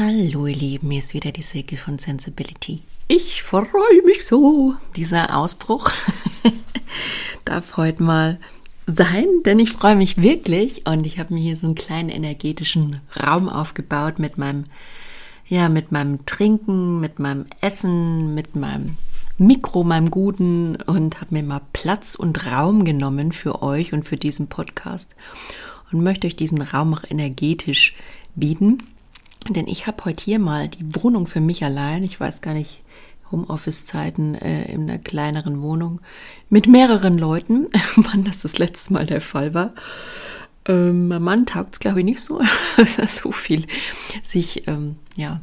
Hallo ihr Lieben, hier ist wieder die Silke von Sensibility. Ich freue mich so. Dieser Ausbruch darf heute mal sein, denn ich freue mich wirklich und ich habe mir hier so einen kleinen energetischen Raum aufgebaut mit meinem ja, mit meinem Trinken, mit meinem Essen, mit meinem Mikro, meinem Guten und habe mir mal Platz und Raum genommen für euch und für diesen Podcast und möchte euch diesen Raum auch energetisch bieten. Denn ich habe heute hier mal die Wohnung für mich allein. Ich weiß gar nicht, Homeoffice-Zeiten äh, in einer kleineren Wohnung mit mehreren Leuten, wann das das letzte Mal der Fall war. Ähm, mein Mann taugt es, glaube ich, nicht so, dass er so viel sich ähm, ja,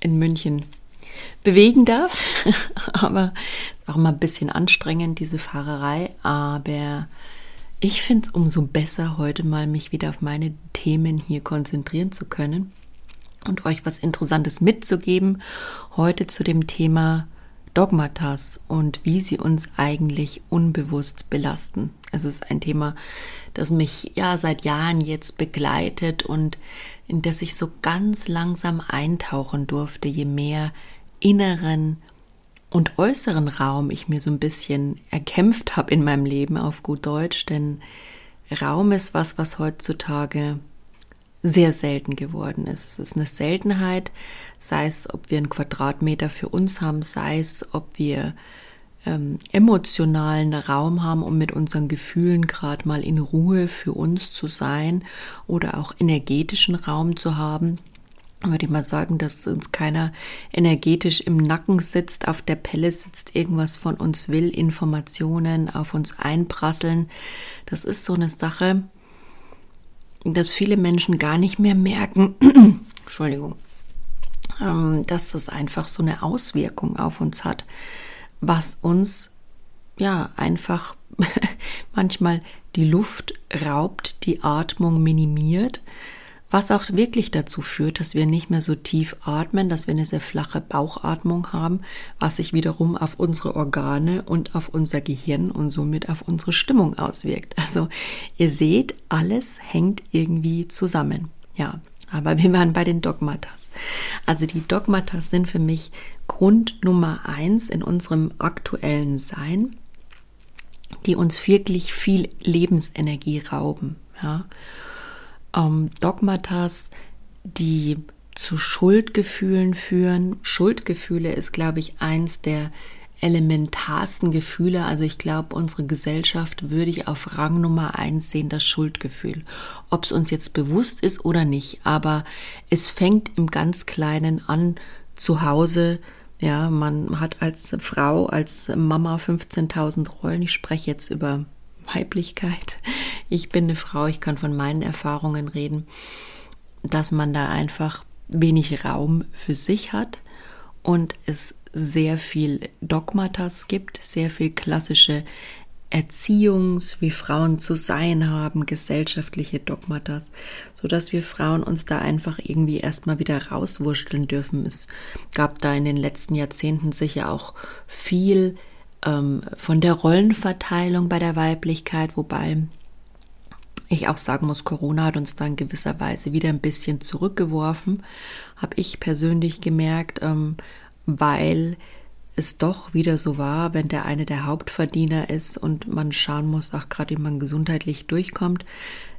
in München bewegen darf. Aber auch mal ein bisschen anstrengend, diese Fahrerei. Aber ich finde es umso besser, heute mal mich wieder auf meine Themen hier konzentrieren zu können und euch was Interessantes mitzugeben. Heute zu dem Thema Dogmatas und wie sie uns eigentlich unbewusst belasten. Es ist ein Thema, das mich ja seit Jahren jetzt begleitet und in das ich so ganz langsam eintauchen durfte, je mehr inneren und äußeren Raum ich mir so ein bisschen erkämpft habe in meinem Leben auf gut Deutsch, denn Raum ist was, was heutzutage sehr selten geworden ist. Es ist eine Seltenheit, sei es, ob wir einen Quadratmeter für uns haben, sei es, ob wir ähm, emotionalen Raum haben, um mit unseren Gefühlen gerade mal in Ruhe für uns zu sein oder auch energetischen Raum zu haben. Würde ich mal sagen, dass uns keiner energetisch im Nacken sitzt, auf der Pelle sitzt, irgendwas von uns will, Informationen auf uns einprasseln. Das ist so eine Sache, dass viele Menschen gar nicht mehr merken, Entschuldigung, ähm, dass das einfach so eine Auswirkung auf uns hat, was uns ja einfach manchmal die Luft raubt, die Atmung minimiert, was auch wirklich dazu führt, dass wir nicht mehr so tief atmen, dass wir eine sehr flache Bauchatmung haben, was sich wiederum auf unsere Organe und auf unser Gehirn und somit auf unsere Stimmung auswirkt. Also ihr seht, alles hängt irgendwie zusammen. Ja, aber wir waren bei den Dogmatas. Also die Dogmatas sind für mich Grund Nummer eins in unserem aktuellen Sein, die uns wirklich viel Lebensenergie rauben. Ja ähm, Dogmatas, die zu Schuldgefühlen führen. Schuldgefühle ist, glaube ich, eins der elementarsten Gefühle. Also ich glaube, unsere Gesellschaft würde ich auf Rang Nummer eins sehen, das Schuldgefühl. Ob es uns jetzt bewusst ist oder nicht, aber es fängt im ganz Kleinen an zu Hause. Ja, man hat als Frau, als Mama 15.000 Rollen. Ich spreche jetzt über Weiblichkeit. Ich bin eine Frau, ich kann von meinen Erfahrungen reden, dass man da einfach wenig Raum für sich hat und es sehr viel Dogmatas gibt, sehr viel klassische Erziehungs, wie Frauen zu sein haben, gesellschaftliche Dogmatas, so dass wir Frauen uns da einfach irgendwie erstmal wieder rauswurschteln dürfen. Es gab da in den letzten Jahrzehnten sicher auch viel ähm, von der Rollenverteilung bei der Weiblichkeit, wobei ich auch sagen muss, Corona hat uns da in gewisser Weise wieder ein bisschen zurückgeworfen, habe ich persönlich gemerkt, ähm, weil es doch wieder so war, wenn der eine der Hauptverdiener ist und man schauen muss, auch gerade wie man gesundheitlich durchkommt,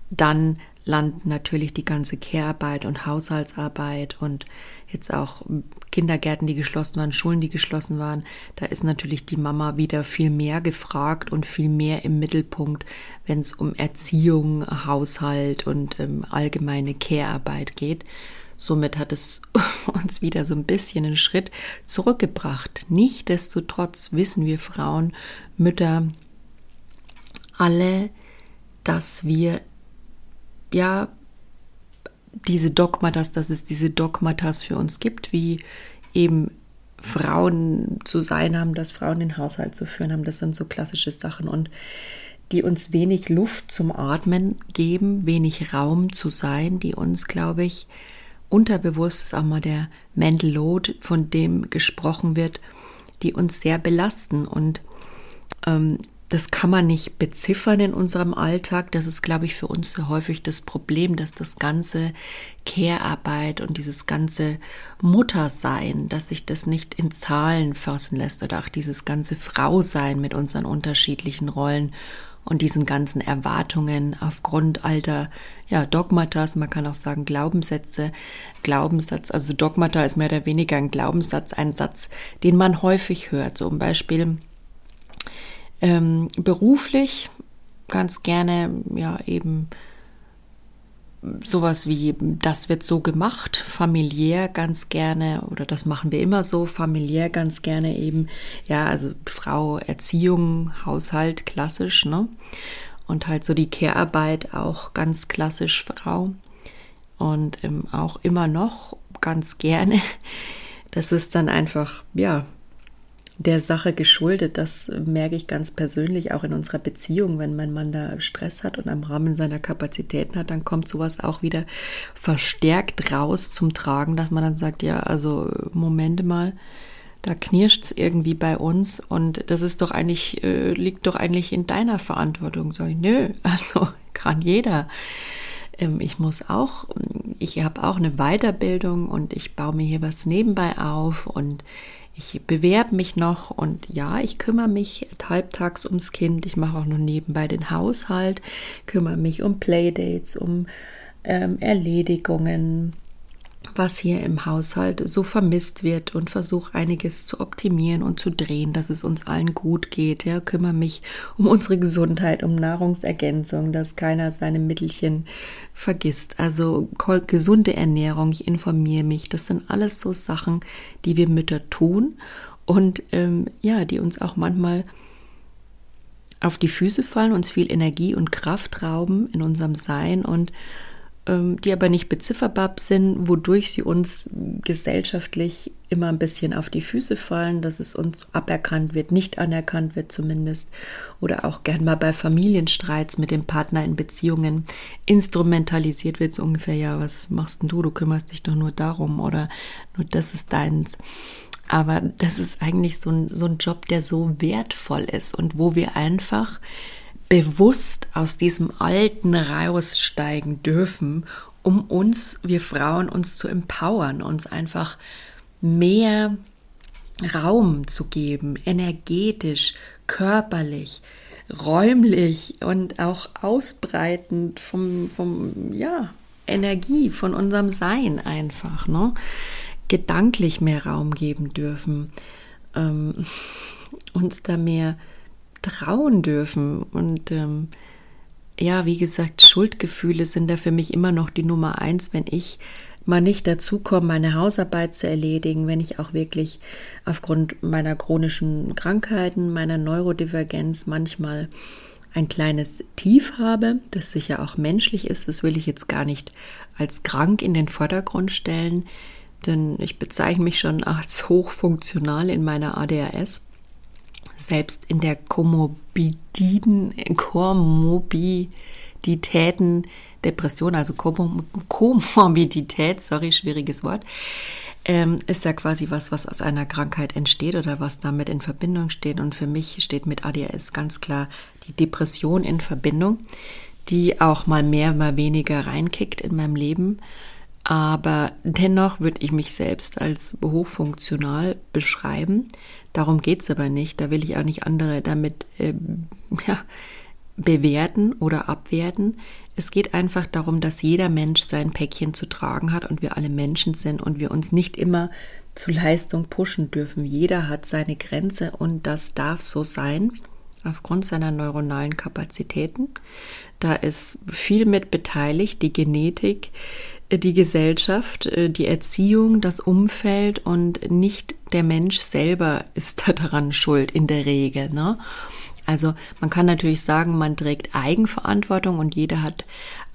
dann landen natürlich die ganze Care-Arbeit und Haushaltsarbeit und jetzt auch Kindergärten, die geschlossen waren, Schulen, die geschlossen waren. Da ist natürlich die Mama wieder viel mehr gefragt und viel mehr im Mittelpunkt, wenn es um Erziehung, Haushalt und ähm, allgemeine Care-Arbeit geht. Somit hat es uns wieder so ein bisschen einen Schritt zurückgebracht. Nichtsdestotrotz wissen wir Frauen, Mütter, alle, dass wir ja diese Dogmatas, dass es diese Dogmatas für uns gibt, wie eben Frauen zu sein haben, dass Frauen den Haushalt zu führen haben. Das sind so klassische Sachen und die uns wenig Luft zum Atmen geben, wenig Raum zu sein, die uns, glaube ich, unterbewusst ist auch mal der Mental Load, von dem gesprochen wird, die uns sehr belasten und ähm, das kann man nicht beziffern in unserem Alltag. Das ist, glaube ich, für uns sehr häufig das Problem, dass das ganze Care-Arbeit und dieses ganze Muttersein, dass sich das nicht in Zahlen fassen lässt oder auch dieses ganze Frausein mit unseren unterschiedlichen Rollen und diesen ganzen Erwartungen aufgrund alter ja, Dogmatas, man kann auch sagen Glaubenssätze, Glaubenssatz, also Dogmata ist mehr oder weniger ein Glaubenssatz, ein Satz, den man häufig hört, so zum Beispiel ähm, beruflich ganz gerne ja eben sowas wie das wird so gemacht, familiär ganz gerne oder das machen wir immer so, familiär ganz gerne eben, ja, also Frau, Erziehung, Haushalt, klassisch, ne? Und halt so die Care-Arbeit auch ganz klassisch Frau und ähm, auch immer noch ganz gerne. Das ist dann einfach, ja, der Sache geschuldet. Das merke ich ganz persönlich auch in unserer Beziehung. Wenn mein Mann da Stress hat und am Rahmen seiner Kapazitäten hat, dann kommt sowas auch wieder verstärkt raus zum Tragen, dass man dann sagt, ja, also Momente mal, da knirscht es irgendwie bei uns und das ist doch eigentlich, äh, liegt doch eigentlich in deiner Verantwortung. Sag ich, nö, also kann jeder ähm, ich muss auch, ich habe auch eine Weiterbildung und ich baue mir hier was nebenbei auf und ich bewerbe mich noch und ja, ich kümmere mich halbtags ums Kind. Ich mache auch noch nebenbei den Haushalt, kümmere mich um Playdates, um ähm, Erledigungen, was hier im Haushalt so vermisst wird und versuche einiges zu optimieren und zu drehen, dass es uns allen gut geht. Ja, kümmere mich um unsere Gesundheit, um Nahrungsergänzung, dass keiner seine Mittelchen vergisst. Also gesunde Ernährung, ich informiere mich. Das sind alles so Sachen, die wir Mütter tun und ähm, ja, die uns auch manchmal auf die Füße fallen, uns viel Energie und Kraft rauben in unserem Sein und die aber nicht bezifferbar sind, wodurch sie uns gesellschaftlich immer ein bisschen auf die Füße fallen, dass es uns aberkannt wird, nicht anerkannt wird zumindest, oder auch gern mal bei Familienstreits mit dem Partner in Beziehungen instrumentalisiert wird, so ungefähr, ja, was machst denn du, du kümmerst dich doch nur darum oder nur das ist deins. Aber das ist eigentlich so ein, so ein Job, der so wertvoll ist und wo wir einfach bewusst aus diesem Alten raussteigen dürfen, um uns, wir Frauen, uns zu empowern, uns einfach mehr Raum zu geben, energetisch, körperlich, räumlich und auch ausbreitend vom, vom ja, Energie, von unserem Sein einfach, ne? gedanklich mehr Raum geben dürfen, ähm, uns da mehr trauen dürfen. Und ähm, ja, wie gesagt, Schuldgefühle sind da für mich immer noch die Nummer eins, wenn ich mal nicht dazu komme, meine Hausarbeit zu erledigen, wenn ich auch wirklich aufgrund meiner chronischen Krankheiten, meiner Neurodivergenz manchmal ein kleines Tief habe, das sicher auch menschlich ist. Das will ich jetzt gar nicht als krank in den Vordergrund stellen, denn ich bezeichne mich schon als hochfunktional in meiner ADHS selbst in der Komorbididen, Komorbiditäten, Depression, also Komorbidität, sorry, schwieriges Wort, ähm, ist ja quasi was, was aus einer Krankheit entsteht oder was damit in Verbindung steht. Und für mich steht mit ADHS ganz klar die Depression in Verbindung, die auch mal mehr, mal weniger reinkickt in meinem Leben. Aber dennoch würde ich mich selbst als hochfunktional beschreiben. Darum geht es aber nicht. Da will ich auch nicht andere damit äh, ja, bewerten oder abwerten. Es geht einfach darum, dass jeder Mensch sein Päckchen zu tragen hat und wir alle Menschen sind und wir uns nicht immer zu Leistung pushen dürfen. Jeder hat seine Grenze und das darf so sein aufgrund seiner neuronalen Kapazitäten. Da ist viel mit beteiligt, die Genetik, die Gesellschaft, äh, die Erziehung, das Umfeld und nicht der Mensch selber ist daran schuld in der Regel. Ne? Also man kann natürlich sagen, man trägt Eigenverantwortung und jeder hat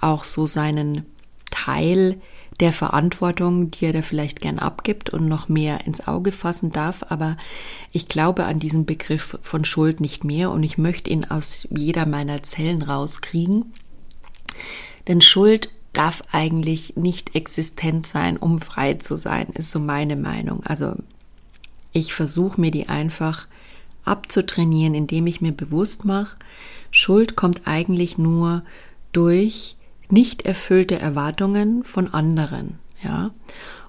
auch so seinen Teil der Verantwortung, die er da vielleicht gern abgibt und noch mehr ins Auge fassen darf. Aber ich glaube an diesen Begriff von Schuld nicht mehr und ich möchte ihn aus jeder meiner Zellen rauskriegen. Denn Schuld darf eigentlich nicht existent sein, um frei zu sein, ist so meine Meinung. Also ich versuche mir die einfach abzutrainieren, indem ich mir bewusst mache, Schuld kommt eigentlich nur durch nicht erfüllte Erwartungen von anderen, ja.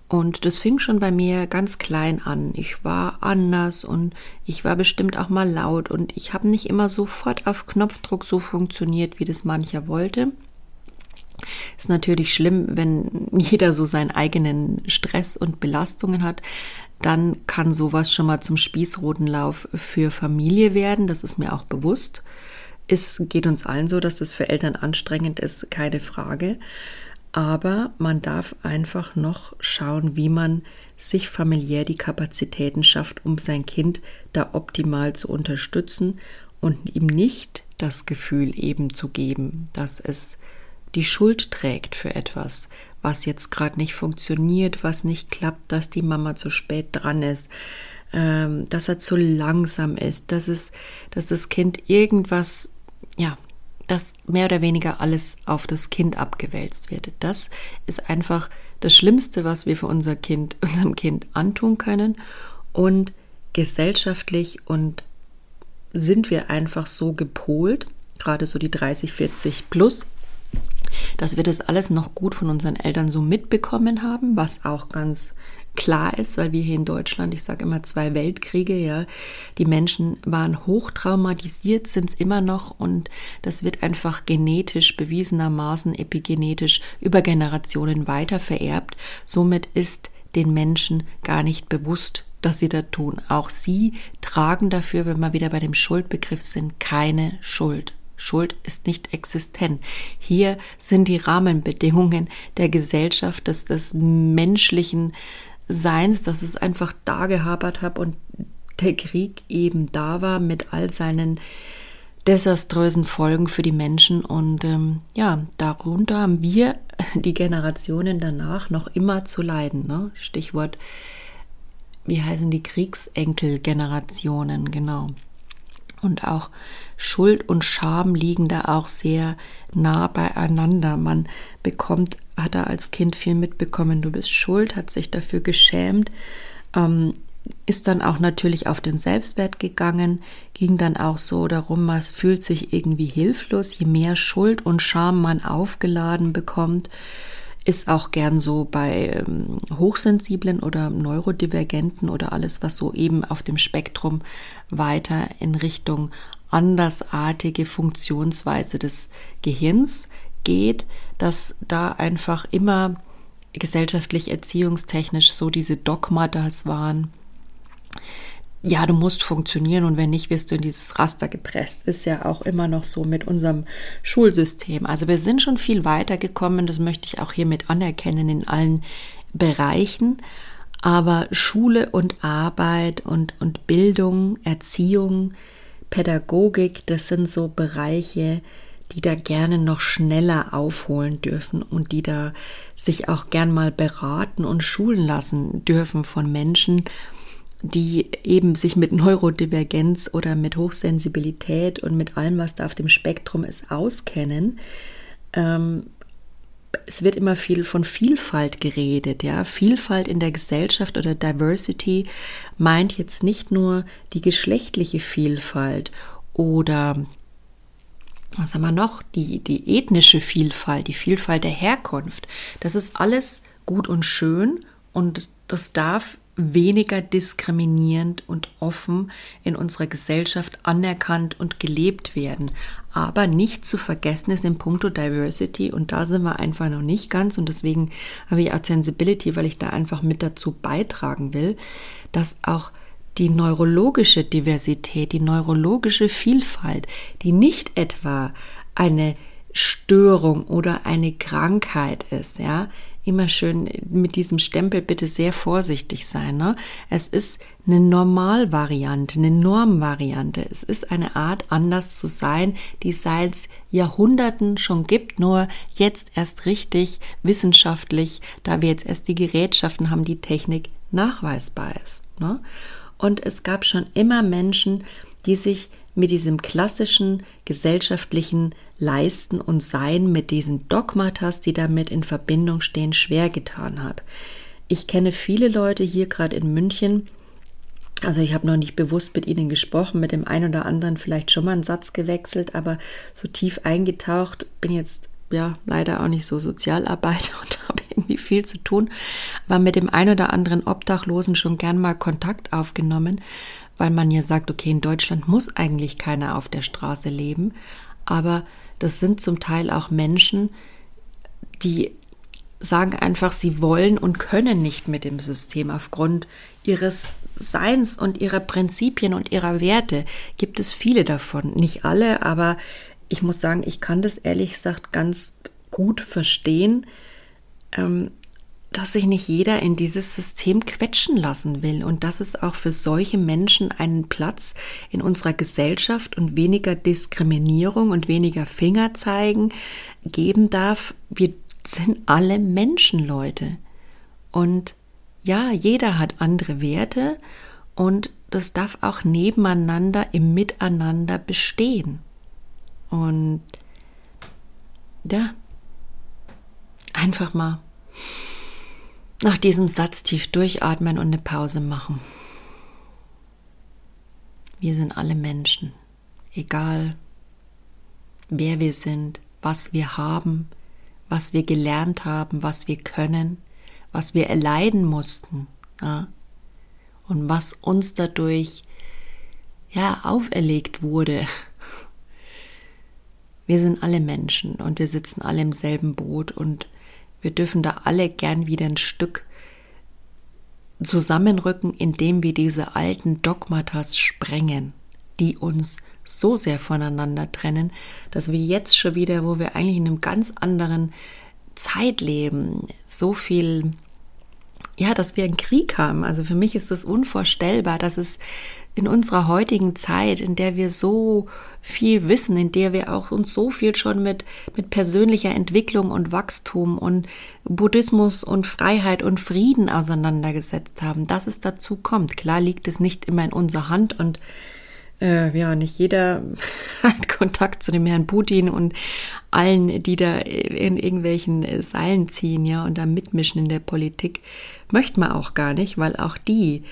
Und das fing schon bei mir ganz klein an. Ich war anders und ich war bestimmt auch mal laut und ich habe nicht immer sofort auf Knopfdruck so funktioniert, wie das mancher wollte. Ist natürlich schlimm, wenn jeder so seinen eigenen Stress und Belastungen hat. Dann kann sowas schon mal zum Spießrotenlauf für Familie werden. Das ist mir auch bewusst. Es geht uns allen so, dass das für Eltern anstrengend ist, keine Frage. Aber man darf einfach noch schauen, wie man sich familiär die Kapazitäten schafft, um sein Kind da optimal zu unterstützen und ihm nicht das Gefühl eben zu geben, dass es die Schuld trägt für etwas, was jetzt gerade nicht funktioniert, was nicht klappt, dass die Mama zu spät dran ist, ähm, dass er zu langsam ist, dass es, dass das Kind irgendwas, ja, dass mehr oder weniger alles auf das Kind abgewälzt wird. Das ist einfach das Schlimmste, was wir für unser Kind, unserem Kind antun können. Und gesellschaftlich und sind wir einfach so gepolt, gerade so die 30, 40 plus, dass wir das alles noch gut von unseren Eltern so mitbekommen haben, was auch ganz klar ist, weil wir hier in Deutschland, ich sage immer zwei Weltkriege, ja, die Menschen waren hochtraumatisiert, sind es immer noch und das wird einfach genetisch bewiesenermaßen epigenetisch über Generationen weiter vererbt. Somit ist den Menschen gar nicht bewusst, dass sie da tun. Auch sie tragen dafür, wenn wir wieder bei dem Schuldbegriff sind, keine Schuld. Schuld ist nicht existent. Hier sind die Rahmenbedingungen der Gesellschaft, des, des menschlichen Seins, dass es einfach da gehabert hat und der Krieg eben da war mit all seinen desaströsen Folgen für die Menschen. Und ähm, ja, darunter haben wir die Generationen danach noch immer zu leiden. Ne? Stichwort, wie heißen die Kriegsenkelgenerationen, genau. Und auch Schuld und Scham liegen da auch sehr nah beieinander. Man bekommt, hat er als Kind viel mitbekommen, du bist schuld, hat sich dafür geschämt, ähm, ist dann auch natürlich auf den Selbstwert gegangen, ging dann auch so darum, man fühlt sich irgendwie hilflos, je mehr Schuld und Scham man aufgeladen bekommt, ist auch gern so bei ähm, Hochsensiblen oder Neurodivergenten oder alles, was so eben auf dem Spektrum weiter in Richtung andersartige Funktionsweise des Gehirns geht, dass da einfach immer gesellschaftlich erziehungstechnisch so diese Dogmatas waren, ja, du musst funktionieren und wenn nicht, wirst du in dieses Raster gepresst. Ist ja auch immer noch so mit unserem Schulsystem. Also wir sind schon viel weiter gekommen, das möchte ich auch hiermit anerkennen in allen Bereichen. Aber Schule und Arbeit und, und Bildung, Erziehung, Pädagogik, das sind so Bereiche, die da gerne noch schneller aufholen dürfen und die da sich auch gern mal beraten und schulen lassen dürfen von Menschen, die eben sich mit Neurodivergenz oder mit Hochsensibilität und mit allem, was da auf dem Spektrum ist, auskennen. Ähm, es wird immer viel von Vielfalt geredet, ja. Vielfalt in der Gesellschaft oder Diversity meint jetzt nicht nur die geschlechtliche Vielfalt oder was haben wir noch? Die, die ethnische Vielfalt, die Vielfalt der Herkunft. Das ist alles gut und schön und das darf weniger diskriminierend und offen in unserer Gesellschaft anerkannt und gelebt werden. Aber nicht zu vergessen ist in puncto Diversity und da sind wir einfach noch nicht ganz und deswegen habe ich auch Sensibility, weil ich da einfach mit dazu beitragen will, dass auch die neurologische Diversität, die neurologische Vielfalt, die nicht etwa eine Störung oder eine Krankheit ist, ja, immer schön mit diesem Stempel bitte sehr vorsichtig sein. Ne? Es ist eine Normalvariante, eine Normvariante. Es ist eine Art, anders zu sein, die seit Jahrhunderten schon gibt, nur jetzt erst richtig wissenschaftlich, da wir jetzt erst die Gerätschaften haben, die Technik nachweisbar ist. Ne? Und es gab schon immer Menschen, die sich mit diesem klassischen gesellschaftlichen Leisten und Sein, mit diesen Dogmatas, die damit in Verbindung stehen, schwer getan hat. Ich kenne viele Leute hier gerade in München, Also ich habe noch nicht bewusst mit ihnen gesprochen, mit dem einen oder anderen vielleicht schon mal einen Satz gewechselt, aber so tief eingetaucht bin jetzt ja leider auch nicht so Sozialarbeiter und habe irgendwie viel zu tun, aber mit dem einen oder anderen Obdachlosen schon gern mal Kontakt aufgenommen, weil man ja sagt, okay, in Deutschland muss eigentlich keiner auf der Straße leben, aber das sind zum Teil auch Menschen, die sagen einfach, sie wollen und können nicht mit dem System. Aufgrund ihres Seins und ihrer Prinzipien und ihrer Werte. Gibt es viele davon, nicht alle, aber ich muss sagen, ich kann das ehrlich gesagt ganz gut verstehen, ähm, dass sich nicht jeder in dieses System quetschen lassen will und dass es auch für solche Menschen einen Platz in unserer Gesellschaft und weniger Diskriminierung und weniger Fingerzeigen geben darf. Wir sind alle Menschen, Leute. Und ja, jeder hat andere Werte und das darf auch nebeneinander im Miteinander bestehen. Und ja, einfach mal nach diesem Satz tief durchatmen und eine Pause machen. Wir sind alle Menschen, egal wer wir sind, was wir haben, was wir gelernt haben, was wir können, was wir erleiden mussten ja, und was uns dadurch ja auferlegt wurde. Wir sind alle Menschen und wir sitzen alle im selben Boot und wir dürfen da alle gern wieder ein Stück zusammenrücken, indem wir diese alten Dogmatas sprengen, die uns so sehr voneinander trennen, dass wir jetzt schon wieder, wo wir eigentlich in einem ganz anderen Zeit leben, so viel, ja, dass wir einen Krieg haben. Also für mich ist das unvorstellbar, dass es in unserer heutigen Zeit, in der wir so viel wissen, in der wir auch uns so viel schon mit, mit persönlicher Entwicklung und Wachstum und Buddhismus und Freiheit und Frieden auseinandergesetzt haben, dass es dazu kommt. Klar liegt es nicht immer in unserer Hand und äh, ja, nicht jeder hat Kontakt zu dem Herrn Putin und allen, die da in irgendwelchen Seilen ziehen, ja, und da mitmischen in der Politik, möchte man auch gar nicht, weil auch die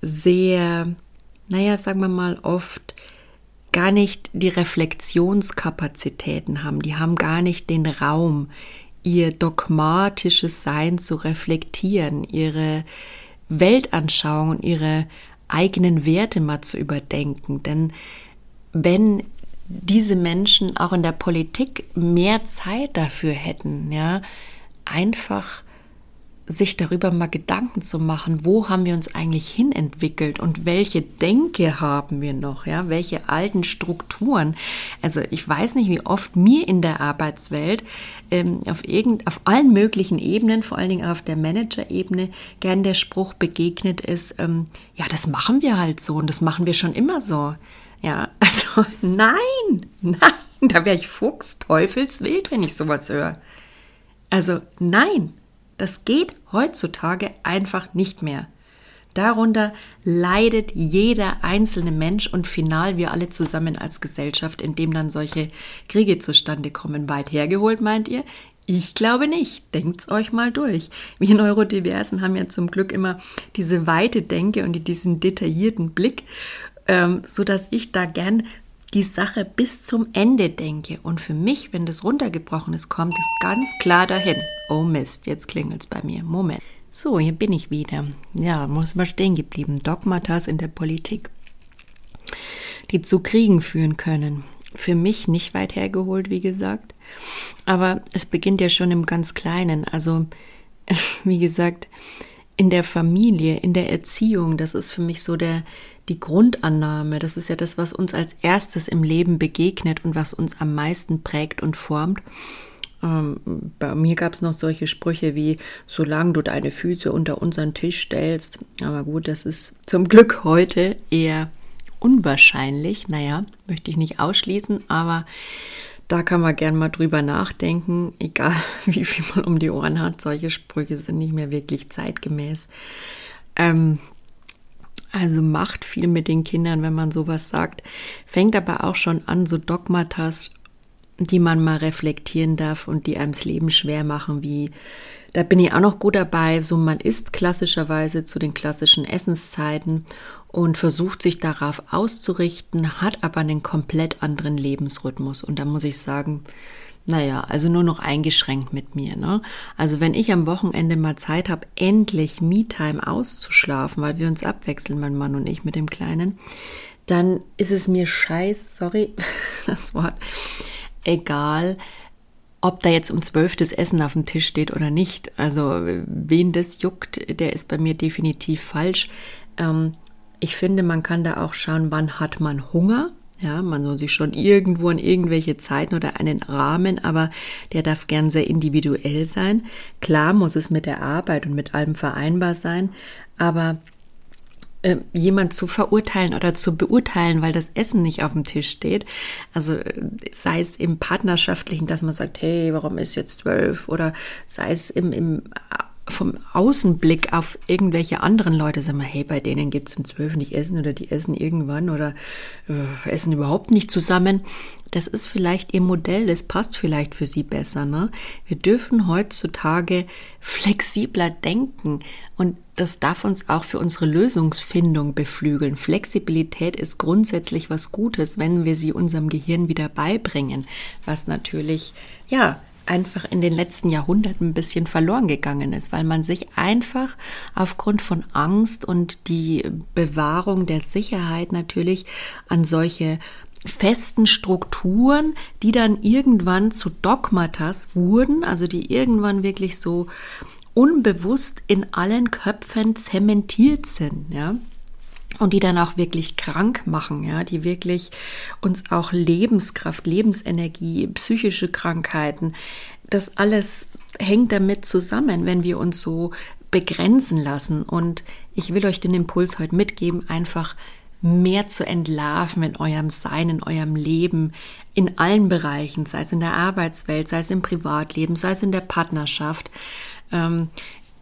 sehr, naja, sagen wir mal, oft gar nicht die Reflexionskapazitäten haben. Die haben gar nicht den Raum, ihr dogmatisches Sein zu reflektieren, ihre Weltanschauung und ihre eigenen Werte mal zu überdenken. Denn wenn diese Menschen auch in der Politik mehr Zeit dafür hätten, ja, einfach sich darüber mal Gedanken zu machen, wo haben wir uns eigentlich hinentwickelt und welche Denke haben wir noch, ja, welche alten Strukturen. Also ich weiß nicht, wie oft mir in der Arbeitswelt ähm, auf irgend, auf allen möglichen Ebenen, vor allen Dingen auf der Managerebene, gern der Spruch begegnet ist, ähm, ja, das machen wir halt so und das machen wir schon immer so. Ja, also nein, nein, da wäre ich Fuchs, Teufelswild, wenn ich sowas höre. Also nein, das geht heutzutage einfach nicht mehr. Darunter leidet jeder einzelne Mensch und final wir alle zusammen als Gesellschaft, indem dann solche Kriege zustande kommen. Weit hergeholt, meint ihr? Ich glaube nicht. Denkt's euch mal durch. Wir Neurodiversen haben ja zum Glück immer diese weite Denke und diesen detaillierten Blick, ähm, so dass ich da gern die Sache bis zum Ende denke. Und für mich, wenn das runtergebrochen ist, kommt es ganz klar dahin. Oh Mist, jetzt klingelt es bei mir. Moment. So, hier bin ich wieder. Ja, muss mal stehen geblieben. Dogmatas in der Politik, die zu Kriegen führen können. Für mich nicht weit hergeholt, wie gesagt. Aber es beginnt ja schon im ganz Kleinen. Also, wie gesagt, in der Familie, in der Erziehung, das ist für mich so der, die Grundannahme, das ist ja das, was uns als erstes im Leben begegnet und was uns am meisten prägt und formt. Ähm, bei mir gab es noch solche Sprüche wie, solange du deine Füße unter unseren Tisch stellst. Aber gut, das ist zum Glück heute eher unwahrscheinlich. Naja, möchte ich nicht ausschließen, aber da kann man gern mal drüber nachdenken, egal wie viel man um die Ohren hat. Solche Sprüche sind nicht mehr wirklich zeitgemäß. Ähm, also macht viel mit den Kindern, wenn man sowas sagt. Fängt aber auch schon an, so Dogmatas, die man mal reflektieren darf und die einem das Leben schwer machen, wie Da bin ich auch noch gut dabei. So, man isst klassischerweise zu den klassischen Essenszeiten und versucht sich darauf auszurichten, hat aber einen komplett anderen Lebensrhythmus. Und da muss ich sagen, naja, also nur noch eingeschränkt mit mir. Ne? Also wenn ich am Wochenende mal Zeit habe, endlich Me-Time auszuschlafen, weil wir uns abwechseln, mein Mann und ich mit dem Kleinen, dann ist es mir scheiß, sorry, das Wort, egal, ob da jetzt um zwölf das Essen auf dem Tisch steht oder nicht. Also wen das juckt, der ist bei mir definitiv falsch. Ähm, ich finde, man kann da auch schauen, wann hat man Hunger ja, man soll sich schon irgendwo an irgendwelche Zeiten oder einen Rahmen, aber der darf gern sehr individuell sein. Klar muss es mit der Arbeit und mit allem vereinbar sein, aber äh, jemand zu verurteilen oder zu beurteilen, weil das Essen nicht auf dem Tisch steht. Also äh, sei es im Partnerschaftlichen, dass man sagt, hey, warum ist jetzt zwölf? Oder sei es im, im vom Außenblick auf irgendwelche anderen Leute, sagen wir, hey, bei denen gibt es um zwölf nicht Essen oder die essen irgendwann oder äh, essen überhaupt nicht zusammen. Das ist vielleicht ihr Modell, das passt vielleicht für sie besser. Ne? Wir dürfen heutzutage flexibler denken und das darf uns auch für unsere Lösungsfindung beflügeln. Flexibilität ist grundsätzlich was Gutes, wenn wir sie unserem Gehirn wieder beibringen, was natürlich, ja, einfach in den letzten Jahrhunderten ein bisschen verloren gegangen ist, weil man sich einfach aufgrund von Angst und die Bewahrung der Sicherheit natürlich an solche festen Strukturen, die dann irgendwann zu Dogmatas wurden, also die irgendwann wirklich so unbewusst in allen Köpfen zementiert sind, ja und die dann auch wirklich krank machen, ja, die wirklich uns auch Lebenskraft, Lebensenergie, psychische Krankheiten, das alles hängt damit zusammen, wenn wir uns so begrenzen lassen. Und ich will euch den Impuls heute mitgeben, einfach mehr zu entlarven in eurem Sein, in eurem Leben, in allen Bereichen, sei es in der Arbeitswelt, sei es im Privatleben, sei es in der Partnerschaft. Ähm,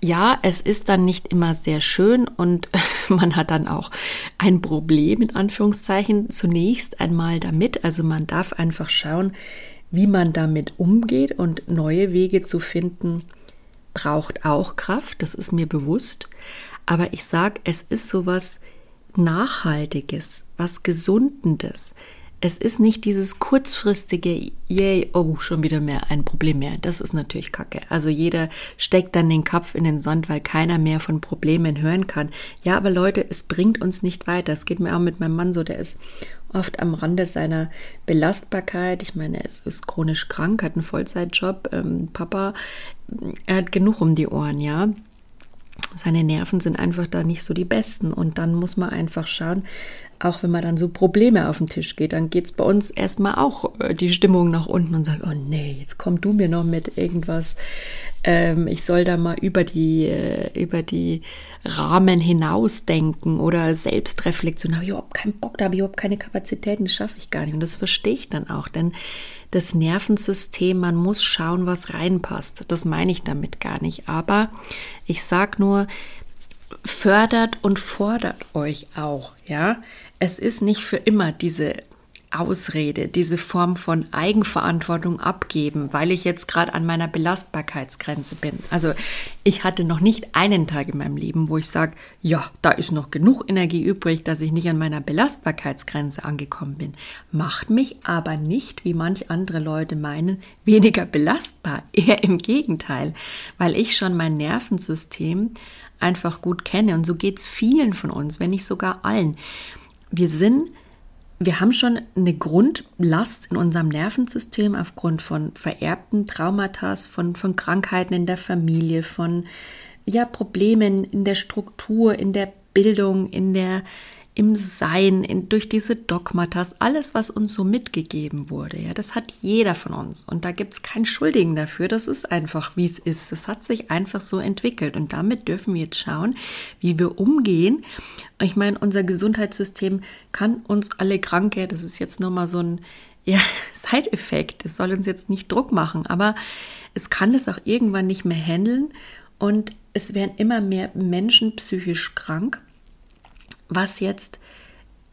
ja, es ist dann nicht immer sehr schön und man hat dann auch ein Problem in Anführungszeichen zunächst einmal damit. Also man darf einfach schauen, wie man damit umgeht und neue Wege zu finden, braucht auch Kraft, das ist mir bewusst. Aber ich sage, es ist sowas Nachhaltiges, was Gesundendes. Es ist nicht dieses kurzfristige, yay, oh, schon wieder mehr ein Problem mehr. Das ist natürlich kacke. Also jeder steckt dann den Kopf in den Sand, weil keiner mehr von Problemen hören kann. Ja, aber Leute, es bringt uns nicht weiter. Es geht mir auch mit meinem Mann so, der ist oft am Rande seiner Belastbarkeit. Ich meine, er ist, chronisch krank, hat einen Vollzeitjob, ähm, Papa, er hat genug um die Ohren, ja seine Nerven sind einfach da nicht so die besten. Und dann muss man einfach schauen, auch wenn man dann so Probleme auf den Tisch geht, dann geht es bei uns erstmal auch äh, die Stimmung nach unten und sagt, oh nee, jetzt komm du mir noch mit irgendwas. Ähm, ich soll da mal über die, äh, über die Rahmen hinausdenken oder Selbstreflexion. Da habe ich überhaupt keinen Bock, da habe ich überhaupt keine Kapazitäten, das schaffe ich gar nicht. Und das verstehe ich dann auch, denn das Nervensystem, man muss schauen, was reinpasst. Das meine ich damit gar nicht. Aber ich sage nur, fördert und fordert euch auch, ja. Es ist nicht für immer diese Ausrede, diese Form von Eigenverantwortung abgeben, weil ich jetzt gerade an meiner Belastbarkeitsgrenze bin. Also ich hatte noch nicht einen Tag in meinem Leben, wo ich sage, ja, da ist noch genug Energie übrig, dass ich nicht an meiner Belastbarkeitsgrenze angekommen bin. Macht mich aber nicht, wie manch andere Leute meinen, weniger belastbar. Eher im Gegenteil, weil ich schon mein Nervensystem einfach gut kenne. Und so geht es vielen von uns, wenn nicht sogar allen. Wir sind wir haben schon eine Grundlast in unserem Nervensystem aufgrund von vererbten Traumata, von, von Krankheiten in der Familie, von ja, Problemen in der Struktur, in der Bildung, in der, im Sein, in, durch diese Dogmatas, alles, was uns so mitgegeben wurde, ja, das hat jeder von uns. Und da gibt es keinen Schuldigen dafür. Das ist einfach, wie es ist. Das hat sich einfach so entwickelt. Und damit dürfen wir jetzt schauen, wie wir umgehen. Ich meine, unser Gesundheitssystem kann uns alle Kranke, das ist jetzt nur mal so ein ja, Side-Effekt. Es soll uns jetzt nicht Druck machen, aber es kann das auch irgendwann nicht mehr handeln. Und es werden immer mehr Menschen psychisch krank was jetzt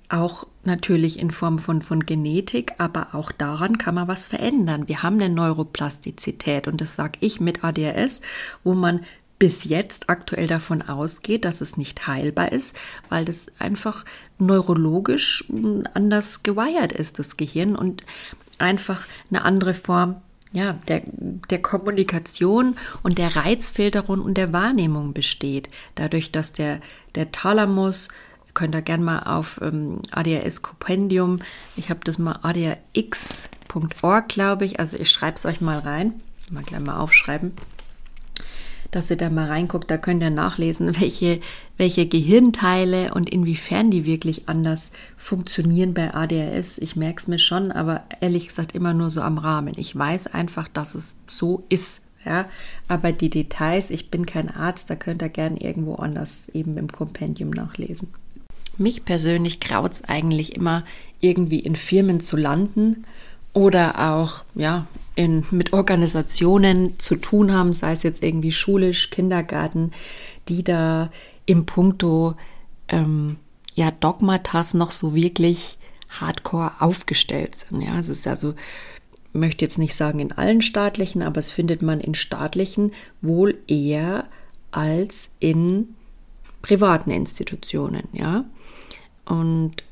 auch natürlich in Form von, von Genetik, aber auch daran kann man was verändern. Wir haben eine Neuroplastizität und das sage ich mit ADHS, wo man bis jetzt aktuell davon ausgeht, dass es nicht heilbar ist, weil das einfach neurologisch anders gewired ist, das Gehirn und einfach eine andere Form ja, der, der Kommunikation und der Reizfilterung und der Wahrnehmung besteht. Dadurch, dass der, der Thalamus, könnt ihr gerne mal auf ähm, ADHS Kompendium, ich habe das mal adhx.org, glaube ich, also ich schreibe es euch mal rein, mal gleich mal aufschreiben dass ihr da mal reinguckt. Da könnt ihr nachlesen, welche, welche Gehirnteile und inwiefern die wirklich anders funktionieren bei ADHS. Ich merke es mir schon, aber ehrlich gesagt immer nur so am Rahmen. Ich weiß einfach, dass es so ist. Ja, aber die Details, ich bin kein Arzt, da könnt ihr gern irgendwo anders eben im Kompendium nachlesen. Mich persönlich graut es eigentlich immer, irgendwie in Firmen zu landen oder auch, ja, in, mit Organisationen zu tun haben, sei es jetzt irgendwie schulisch, Kindergarten, die da im Punkto ähm, ja, Dogmatas noch so wirklich hardcore aufgestellt sind. Ja, es ist also, möchte jetzt nicht sagen in allen staatlichen, aber es findet man in staatlichen wohl eher als in privaten Institutionen, ja. Und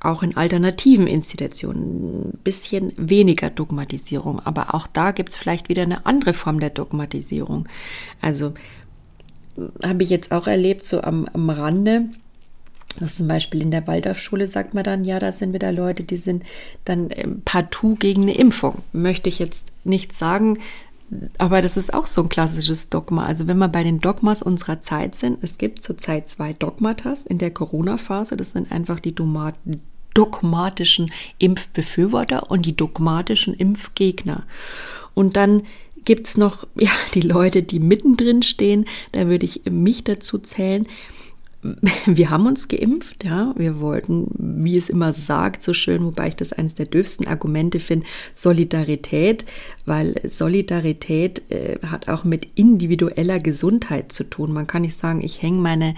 auch in alternativen Institutionen ein bisschen weniger Dogmatisierung. Aber auch da gibt es vielleicht wieder eine andere Form der Dogmatisierung. Also habe ich jetzt auch erlebt, so am, am Rande. Das zum Beispiel in der Waldorfschule sagt man dann, ja, da sind wieder Leute, die sind dann partout gegen eine Impfung. Möchte ich jetzt nicht sagen, aber das ist auch so ein klassisches Dogma. Also wenn wir bei den Dogmas unserer Zeit sind, es gibt zurzeit zwei Dogmatas in der Corona-Phase. Das sind einfach die dogmatischen Impfbefürworter und die dogmatischen Impfgegner. Und dann gibt's noch ja, die Leute, die mittendrin stehen. Da würde ich mich dazu zählen. Wir haben uns geimpft, ja. Wir wollten, wie es immer sagt, so schön, wobei ich das eines der dürfsten Argumente finde, Solidarität, weil Solidarität äh, hat auch mit individueller Gesundheit zu tun. Man kann nicht sagen, ich hänge meine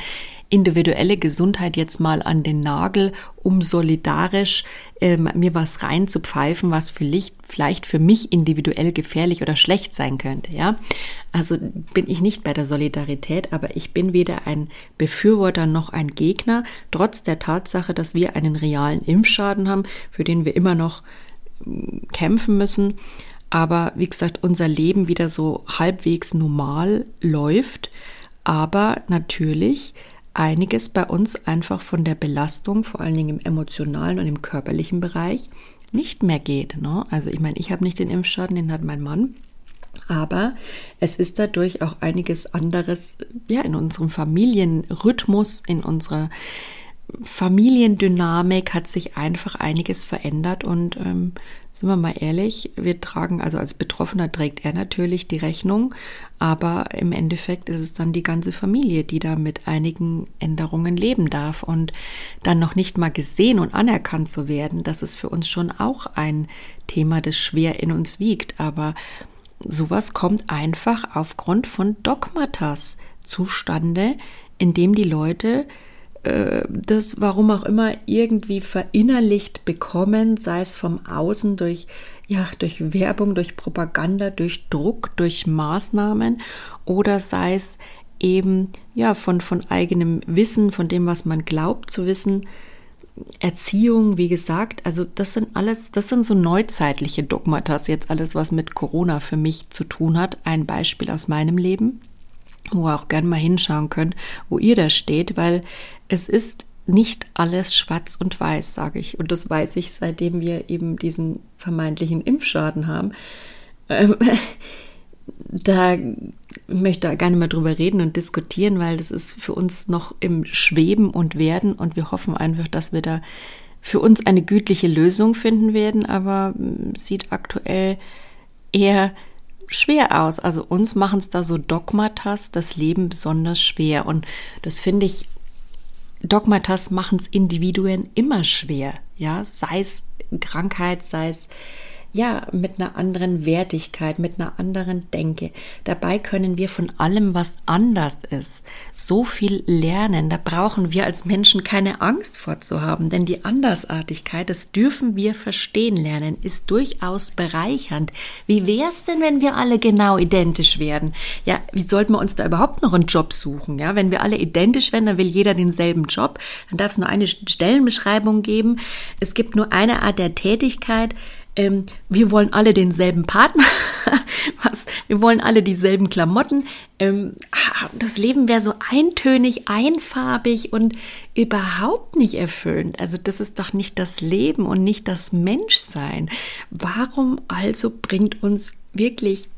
individuelle Gesundheit jetzt mal an den Nagel, um solidarisch ähm, mir was reinzupfeifen, was vielleicht, vielleicht für mich individuell gefährlich oder schlecht sein könnte. Ja, also bin ich nicht bei der Solidarität, aber ich bin weder ein Befürworter noch ein Gegner, trotz der Tatsache, dass wir einen realen Impfschaden haben, für den wir immer noch ähm, kämpfen müssen. Aber wie gesagt, unser Leben wieder so halbwegs normal läuft. Aber natürlich einiges bei uns einfach von der Belastung, vor allen Dingen im emotionalen und im körperlichen Bereich, nicht mehr geht. Ne? Also ich meine, ich habe nicht den Impfschaden, den hat mein Mann. Aber es ist dadurch auch einiges anderes ja, in unserem Familienrhythmus, in unserer Familiendynamik hat sich einfach einiges verändert und ähm, sind wir mal ehrlich, wir tragen, also als Betroffener trägt er natürlich die Rechnung, aber im Endeffekt ist es dann die ganze Familie, die da mit einigen Änderungen leben darf und dann noch nicht mal gesehen und anerkannt zu werden, das ist für uns schon auch ein Thema, das schwer in uns wiegt, aber sowas kommt einfach aufgrund von Dogmatas zustande, indem die Leute das, warum auch immer, irgendwie verinnerlicht bekommen, sei es vom Außen durch, ja, durch Werbung, durch Propaganda, durch Druck, durch Maßnahmen oder sei es eben, ja, von, von eigenem Wissen, von dem, was man glaubt zu wissen, Erziehung, wie gesagt, also das sind alles, das sind so neuzeitliche Dogmatas, jetzt alles, was mit Corona für mich zu tun hat. Ein Beispiel aus meinem Leben wo ihr auch gern mal hinschauen könnt, wo ihr da steht, weil es ist nicht alles schwarz und weiß, sage ich. Und das weiß ich, seitdem wir eben diesen vermeintlichen Impfschaden haben. Ähm, da möchte ich gar nicht mehr drüber reden und diskutieren, weil das ist für uns noch im Schweben und Werden und wir hoffen einfach, dass wir da für uns eine gütliche Lösung finden werden, aber hm, sieht aktuell eher schwer aus. Also uns machen es da so Dogmatas das Leben besonders schwer. Und das finde ich, Dogmatas machen es Individuen immer schwer. Ja, sei es Krankheit, sei es ja, mit einer anderen Wertigkeit, mit einer anderen Denke. Dabei können wir von allem, was anders ist, so viel lernen. Da brauchen wir als Menschen keine Angst vorzuhaben, denn die Andersartigkeit, das dürfen wir verstehen lernen, ist durchaus bereichernd. Wie wär's denn, wenn wir alle genau identisch werden? Ja, wie sollten wir uns da überhaupt noch einen Job suchen? Ja, wenn wir alle identisch werden, dann will jeder denselben Job. Dann darf es nur eine Stellenbeschreibung geben. Es gibt nur eine Art der Tätigkeit ähm, wir wollen alle denselben Partner, was, wir wollen alle dieselben Klamotten. Ähm, das Leben wäre so eintönig, einfarbig und überhaupt nicht erfüllend. Also das ist doch nicht das Leben und nicht das Menschsein. Warum also bringt uns wirklich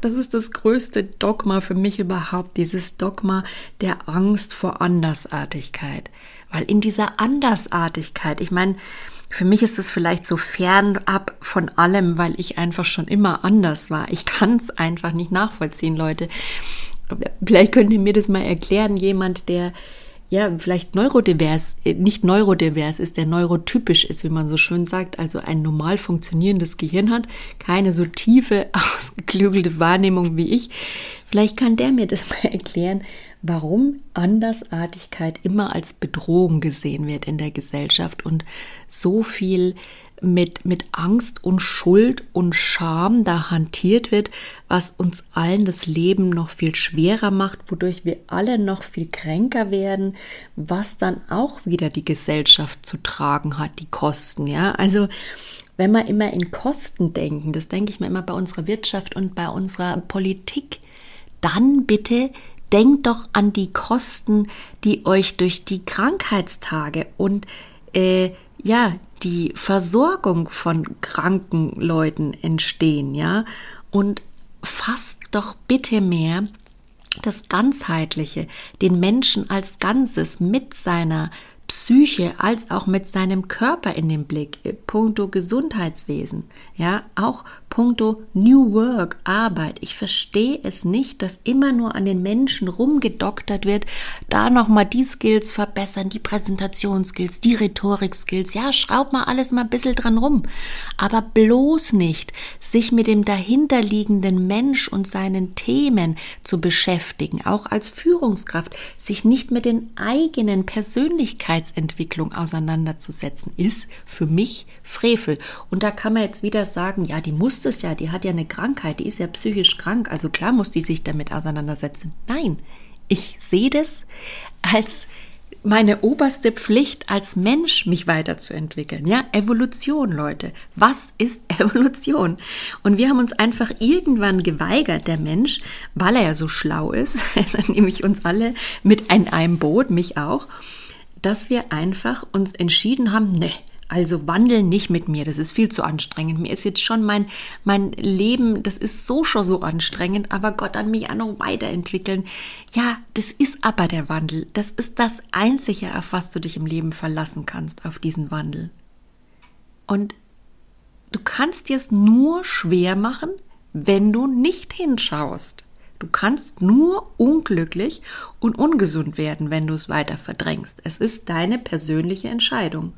das ist das größte Dogma für mich überhaupt, dieses Dogma der Angst vor Andersartigkeit. Weil in dieser Andersartigkeit, ich meine, für mich ist es vielleicht so fernab von allem, weil ich einfach schon immer anders war. Ich kann es einfach nicht nachvollziehen, Leute. Vielleicht könnt ihr mir das mal erklären, jemand, der ja, vielleicht neurodivers, äh, nicht neurodivers ist, der neurotypisch ist, wie man so schön sagt, also ein normal funktionierendes Gehirn hat, keine so tiefe, ausgeklügelte Wahrnehmung wie ich. Vielleicht kann der mir das mal erklären, warum Andersartigkeit immer als Bedrohung gesehen wird in der Gesellschaft und so viel mit, mit Angst und Schuld und Scham da hantiert wird, was uns allen das Leben noch viel schwerer macht, wodurch wir alle noch viel kränker werden, was dann auch wieder die Gesellschaft zu tragen hat, die Kosten, ja. Also, wenn wir immer in Kosten denken, das denke ich mir immer bei unserer Wirtschaft und bei unserer Politik, dann bitte denkt doch an die Kosten, die euch durch die Krankheitstage und äh, ja, die Versorgung von kranken Leuten entstehen, ja, und fasst doch bitte mehr das Ganzheitliche, den Menschen als Ganzes mit seiner Psyche als auch mit seinem Körper in den Blick, äh, puncto Gesundheitswesen, ja, auch puncto New Work, Arbeit. Ich verstehe es nicht, dass immer nur an den Menschen rumgedoktert wird, da nochmal die Skills verbessern, die Präsentationsskills, die Rhetorik-Skills, ja, schraub mal alles mal ein bisschen dran rum. Aber bloß nicht, sich mit dem dahinterliegenden Mensch und seinen Themen zu beschäftigen, auch als Führungskraft, sich nicht mit den eigenen Persönlichkeiten Persönlichkeitsentwicklung auseinanderzusetzen, ist für mich Frevel. Und da kann man jetzt wieder sagen, ja, die muss das ja, die hat ja eine Krankheit, die ist ja psychisch krank, also klar muss die sich damit auseinandersetzen. Nein, ich sehe das als meine oberste Pflicht als Mensch, mich weiterzuentwickeln. Ja, Evolution, Leute. Was ist Evolution? Und wir haben uns einfach irgendwann geweigert, der Mensch, weil er ja so schlau ist, dann nehme ich uns alle mit in einem Boot, mich auch, dass wir einfach uns entschieden haben, ne, also wandeln nicht mit mir, das ist viel zu anstrengend. Mir ist jetzt schon mein, mein Leben, das ist so schon so anstrengend, aber Gott an mich auch noch weiterentwickeln. Ja, das ist aber der Wandel. Das ist das Einzige, auf was du dich im Leben verlassen kannst, auf diesen Wandel. Und du kannst dir es nur schwer machen, wenn du nicht hinschaust. Du kannst nur unglücklich und ungesund werden, wenn du es weiter verdrängst. Es ist deine persönliche Entscheidung.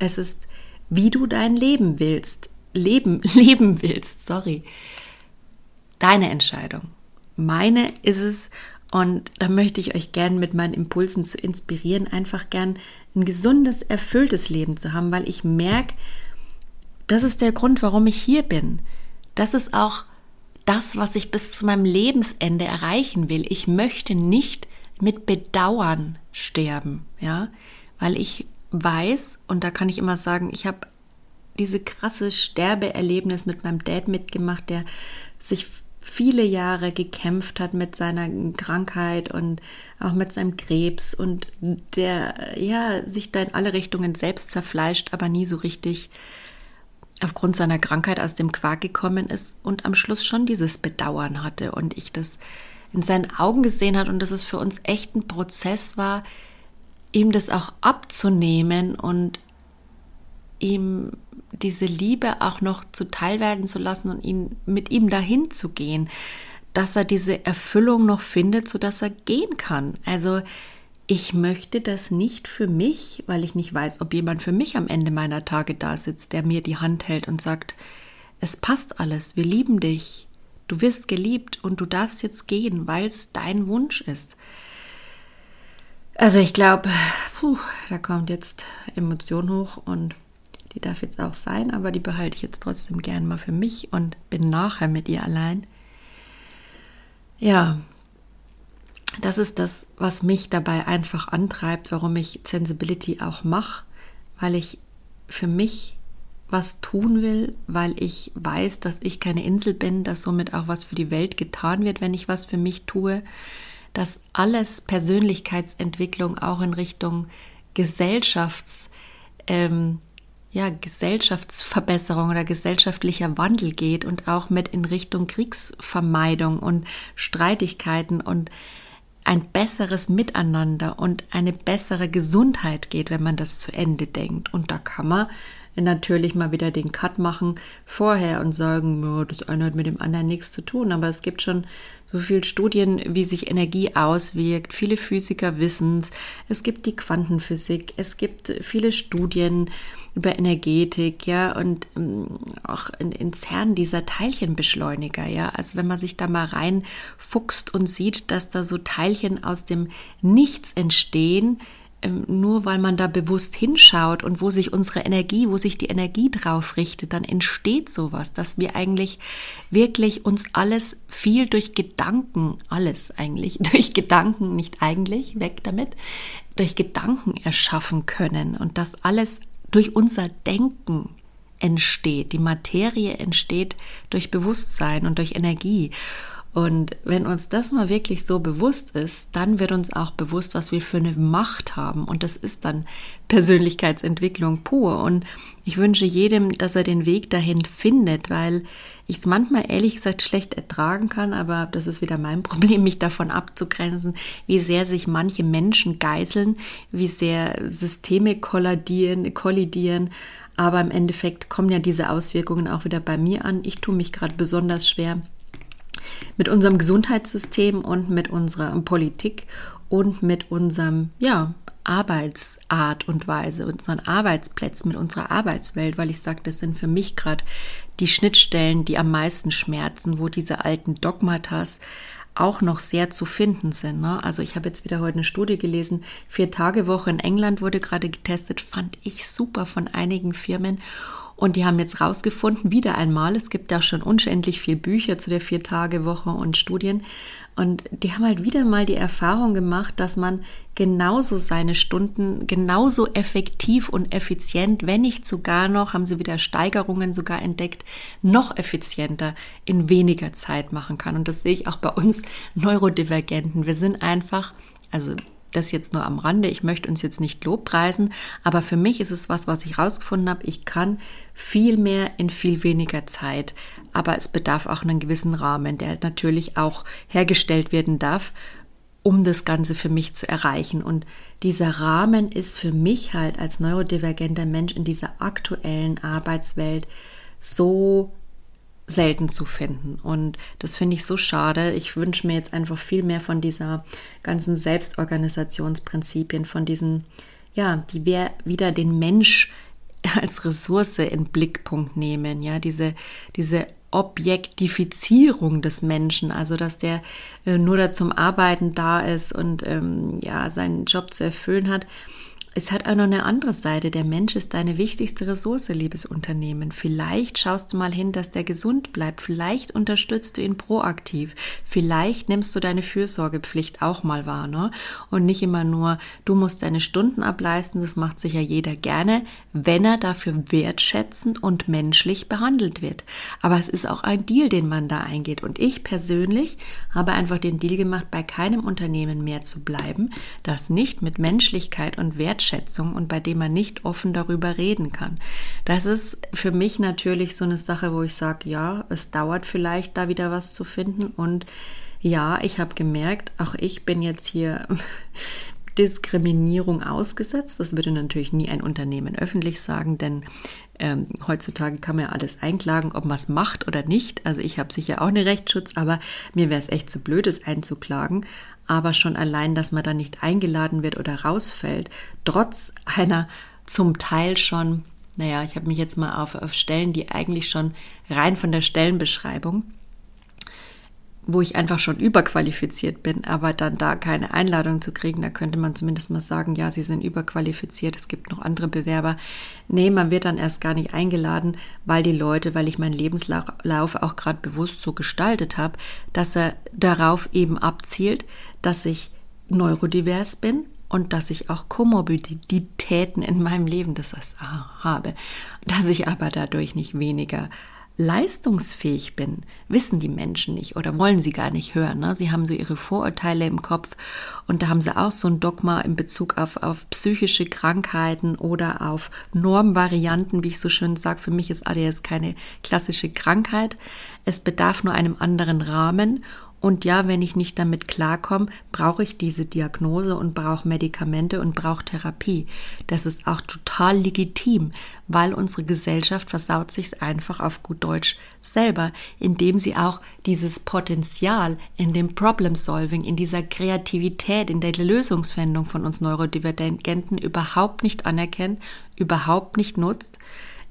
Es ist, wie du dein Leben willst, leben, leben willst, sorry. Deine Entscheidung. Meine ist es, und da möchte ich euch gern mit meinen Impulsen zu inspirieren, einfach gern ein gesundes, erfülltes Leben zu haben, weil ich merke, das ist der Grund, warum ich hier bin. Das ist auch das, was ich bis zu meinem Lebensende erreichen will. Ich möchte nicht mit Bedauern sterben, ja, weil ich weiß, und da kann ich immer sagen, ich habe diese krasse Sterbeerlebnis mit meinem Dad mitgemacht, der sich viele Jahre gekämpft hat mit seiner Krankheit und auch mit seinem Krebs und der ja sich da in alle Richtungen selbst zerfleischt, aber nie so richtig aufgrund seiner Krankheit aus dem Quark gekommen ist und am Schluss schon dieses Bedauern hatte und ich das in seinen Augen gesehen hat und dass es für uns echt ein Prozess war, ihm das auch abzunehmen und ihm diese Liebe auch noch zuteil werden zu lassen und ihn mit ihm dahin zu gehen, dass er diese Erfüllung noch findet, so dass er gehen kann. Also ich möchte das nicht für mich, weil ich nicht weiß, ob jemand für mich am Ende meiner Tage da sitzt, der mir die Hand hält und sagt, es passt alles, wir lieben dich, du wirst geliebt und du darfst jetzt gehen, weil es dein Wunsch ist. Also ich glaube, da kommt jetzt Emotion hoch und die darf jetzt auch sein, aber die behalte ich jetzt trotzdem gern mal für mich und bin nachher mit ihr allein. Ja, das ist das, was mich dabei einfach antreibt, warum ich Sensibility auch mache, weil ich für mich was tun will, weil ich weiß, dass ich keine Insel bin, dass somit auch was für die Welt getan wird, wenn ich was für mich tue, dass alles Persönlichkeitsentwicklung auch in Richtung Gesellschafts, ähm, ja, Gesellschaftsverbesserung oder gesellschaftlicher Wandel geht und auch mit in Richtung Kriegsvermeidung und Streitigkeiten und ein besseres Miteinander und eine bessere Gesundheit geht, wenn man das zu Ende denkt. Und da kann man natürlich mal wieder den Cut machen vorher und sagen, ja, das eine hat mit dem anderen nichts zu tun. Aber es gibt schon so viele Studien, wie sich Energie auswirkt. Viele Physiker wissen es. Es gibt die Quantenphysik. Es gibt viele Studien über Energetik, ja, und ähm, auch in, in CERN dieser Teilchenbeschleuniger, ja. Also wenn man sich da mal reinfuchst und sieht, dass da so Teilchen aus dem Nichts entstehen, nur weil man da bewusst hinschaut und wo sich unsere Energie, wo sich die Energie drauf richtet, dann entsteht sowas, dass wir eigentlich wirklich uns alles viel durch Gedanken, alles eigentlich, durch Gedanken, nicht eigentlich, weg damit, durch Gedanken erschaffen können und das alles durch unser Denken entsteht. Die Materie entsteht durch Bewusstsein und durch Energie. Und wenn uns das mal wirklich so bewusst ist, dann wird uns auch bewusst, was wir für eine Macht haben. Und das ist dann Persönlichkeitsentwicklung pur. Und ich wünsche jedem, dass er den Weg dahin findet, weil ich es manchmal ehrlich gesagt schlecht ertragen kann, aber das ist wieder mein Problem, mich davon abzugrenzen, wie sehr sich manche Menschen geißeln, wie sehr Systeme kollidieren, kollidieren. Aber im Endeffekt kommen ja diese Auswirkungen auch wieder bei mir an. Ich tue mich gerade besonders schwer mit unserem Gesundheitssystem und mit unserer Politik und mit unserem, ja, Arbeitsart und Weise, unseren Arbeitsplätzen, mit unserer Arbeitswelt, weil ich sage, das sind für mich gerade die Schnittstellen, die am meisten schmerzen, wo diese alten Dogmatas auch noch sehr zu finden sind. Ne? Also ich habe jetzt wieder heute eine Studie gelesen, vier Tage Woche in England wurde gerade getestet, fand ich super von einigen Firmen. Und die haben jetzt rausgefunden, wieder einmal, es gibt ja schon unendlich viel Bücher zu der Vier-Tage-Woche und Studien. Und die haben halt wieder mal die Erfahrung gemacht, dass man genauso seine Stunden genauso effektiv und effizient, wenn nicht sogar noch, haben sie wieder Steigerungen sogar entdeckt, noch effizienter in weniger Zeit machen kann. Und das sehe ich auch bei uns Neurodivergenten. Wir sind einfach, also das jetzt nur am Rande. Ich möchte uns jetzt nicht lobpreisen, aber für mich ist es was, was ich rausgefunden habe. Ich kann viel mehr in viel weniger Zeit, aber es bedarf auch einen gewissen Rahmen, der natürlich auch hergestellt werden darf, um das Ganze für mich zu erreichen. Und dieser Rahmen ist für mich halt als neurodivergenter Mensch in dieser aktuellen Arbeitswelt so selten zu finden. Und das finde ich so schade. Ich wünsche mir jetzt einfach viel mehr von dieser ganzen Selbstorganisationsprinzipien, von diesen, ja, die wir wieder den Mensch als Ressource in Blickpunkt nehmen, ja, diese, diese Objektifizierung des Menschen, also dass der äh, nur da zum Arbeiten da ist und ähm, ja seinen Job zu erfüllen hat, es hat auch noch eine andere Seite. Der Mensch ist deine wichtigste Ressource, liebes Unternehmen. Vielleicht schaust du mal hin, dass der gesund bleibt. Vielleicht unterstützt du ihn proaktiv. Vielleicht nimmst du deine Fürsorgepflicht auch mal wahr, ne? Und nicht immer nur, du musst deine Stunden ableisten. Das macht sicher jeder gerne, wenn er dafür wertschätzend und menschlich behandelt wird. Aber es ist auch ein Deal, den man da eingeht. Und ich persönlich habe einfach den Deal gemacht, bei keinem Unternehmen mehr zu bleiben, das nicht mit Menschlichkeit und Wertschätzung Wertschätzung und bei dem man nicht offen darüber reden kann. Das ist für mich natürlich so eine Sache, wo ich sage, ja, es dauert vielleicht da wieder was zu finden und ja, ich habe gemerkt, auch ich bin jetzt hier Diskriminierung ausgesetzt. Das würde natürlich nie ein Unternehmen öffentlich sagen, denn ähm, heutzutage kann man ja alles einklagen, ob man es macht oder nicht. Also ich habe sicher auch einen Rechtsschutz, aber mir wäre es echt zu blöd, es einzuklagen aber schon allein, dass man da nicht eingeladen wird oder rausfällt, trotz einer zum Teil schon naja, ich habe mich jetzt mal auf, auf Stellen, die eigentlich schon rein von der Stellenbeschreibung wo ich einfach schon überqualifiziert bin, aber dann da keine Einladung zu kriegen, da könnte man zumindest mal sagen, ja, sie sind überqualifiziert, es gibt noch andere Bewerber. Nee, man wird dann erst gar nicht eingeladen, weil die Leute, weil ich meinen Lebenslauf auch gerade bewusst so gestaltet habe, dass er darauf eben abzielt, dass ich neurodivers bin, und dass ich auch Komorbiditäten in meinem Leben das habe, dass ich aber dadurch nicht weniger leistungsfähig bin, wissen die Menschen nicht oder wollen sie gar nicht hören. Ne? Sie haben so ihre Vorurteile im Kopf und da haben sie auch so ein Dogma in Bezug auf, auf psychische Krankheiten oder auf Normvarianten, wie ich so schön sage. Für mich ist ADS keine klassische Krankheit. Es bedarf nur einem anderen Rahmen und ja, wenn ich nicht damit klarkomme, brauche ich diese Diagnose und brauche Medikamente und brauche Therapie. Das ist auch total legitim, weil unsere Gesellschaft versaut sich einfach auf gut Deutsch selber, indem sie auch dieses Potenzial in dem Problem Solving, in dieser Kreativität, in der Lösungsfindung von uns Neurodivergenten überhaupt nicht anerkennt, überhaupt nicht nutzt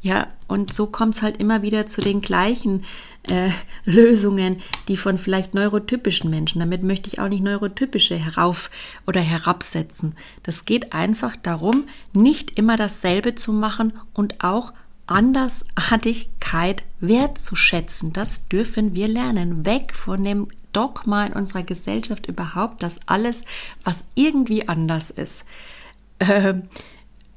ja, und so kommt es halt immer wieder zu den gleichen äh, Lösungen, die von vielleicht neurotypischen Menschen, damit möchte ich auch nicht neurotypische herauf oder herabsetzen. Das geht einfach darum, nicht immer dasselbe zu machen und auch Andersartigkeit wertzuschätzen. Das dürfen wir lernen. Weg von dem Dogma in unserer Gesellschaft überhaupt, dass alles, was irgendwie anders ist, äh,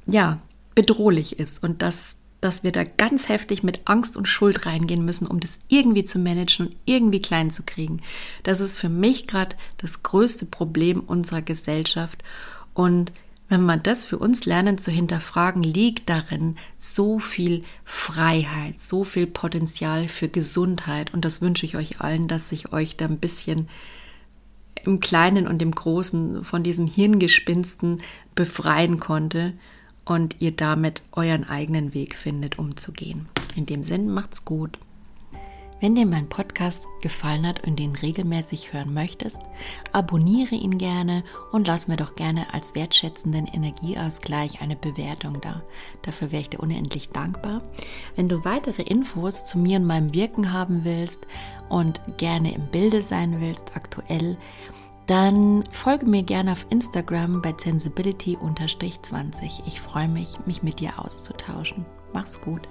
ja, bedrohlich ist und dass dass wir da ganz heftig mit Angst und Schuld reingehen müssen, um das irgendwie zu managen und irgendwie klein zu kriegen. Das ist für mich gerade das größte Problem unserer Gesellschaft. Und wenn wir das für uns lernen zu hinterfragen, liegt darin so viel Freiheit, so viel Potenzial für Gesundheit. Und das wünsche ich euch allen, dass ich euch da ein bisschen im Kleinen und im Großen von diesem Hirngespinsten befreien konnte und ihr damit euren eigenen Weg findet, umzugehen. In dem Sinn, macht's gut. Wenn dir mein Podcast gefallen hat und den regelmäßig hören möchtest, abonniere ihn gerne und lass mir doch gerne als wertschätzenden Energieausgleich eine Bewertung da. Dafür wäre ich dir unendlich dankbar. Wenn du weitere Infos zu mir und meinem Wirken haben willst und gerne im Bilde sein willst, aktuell, dann folge mir gerne auf Instagram bei sensibility-20. Ich freue mich, mich mit dir auszutauschen. Mach's gut.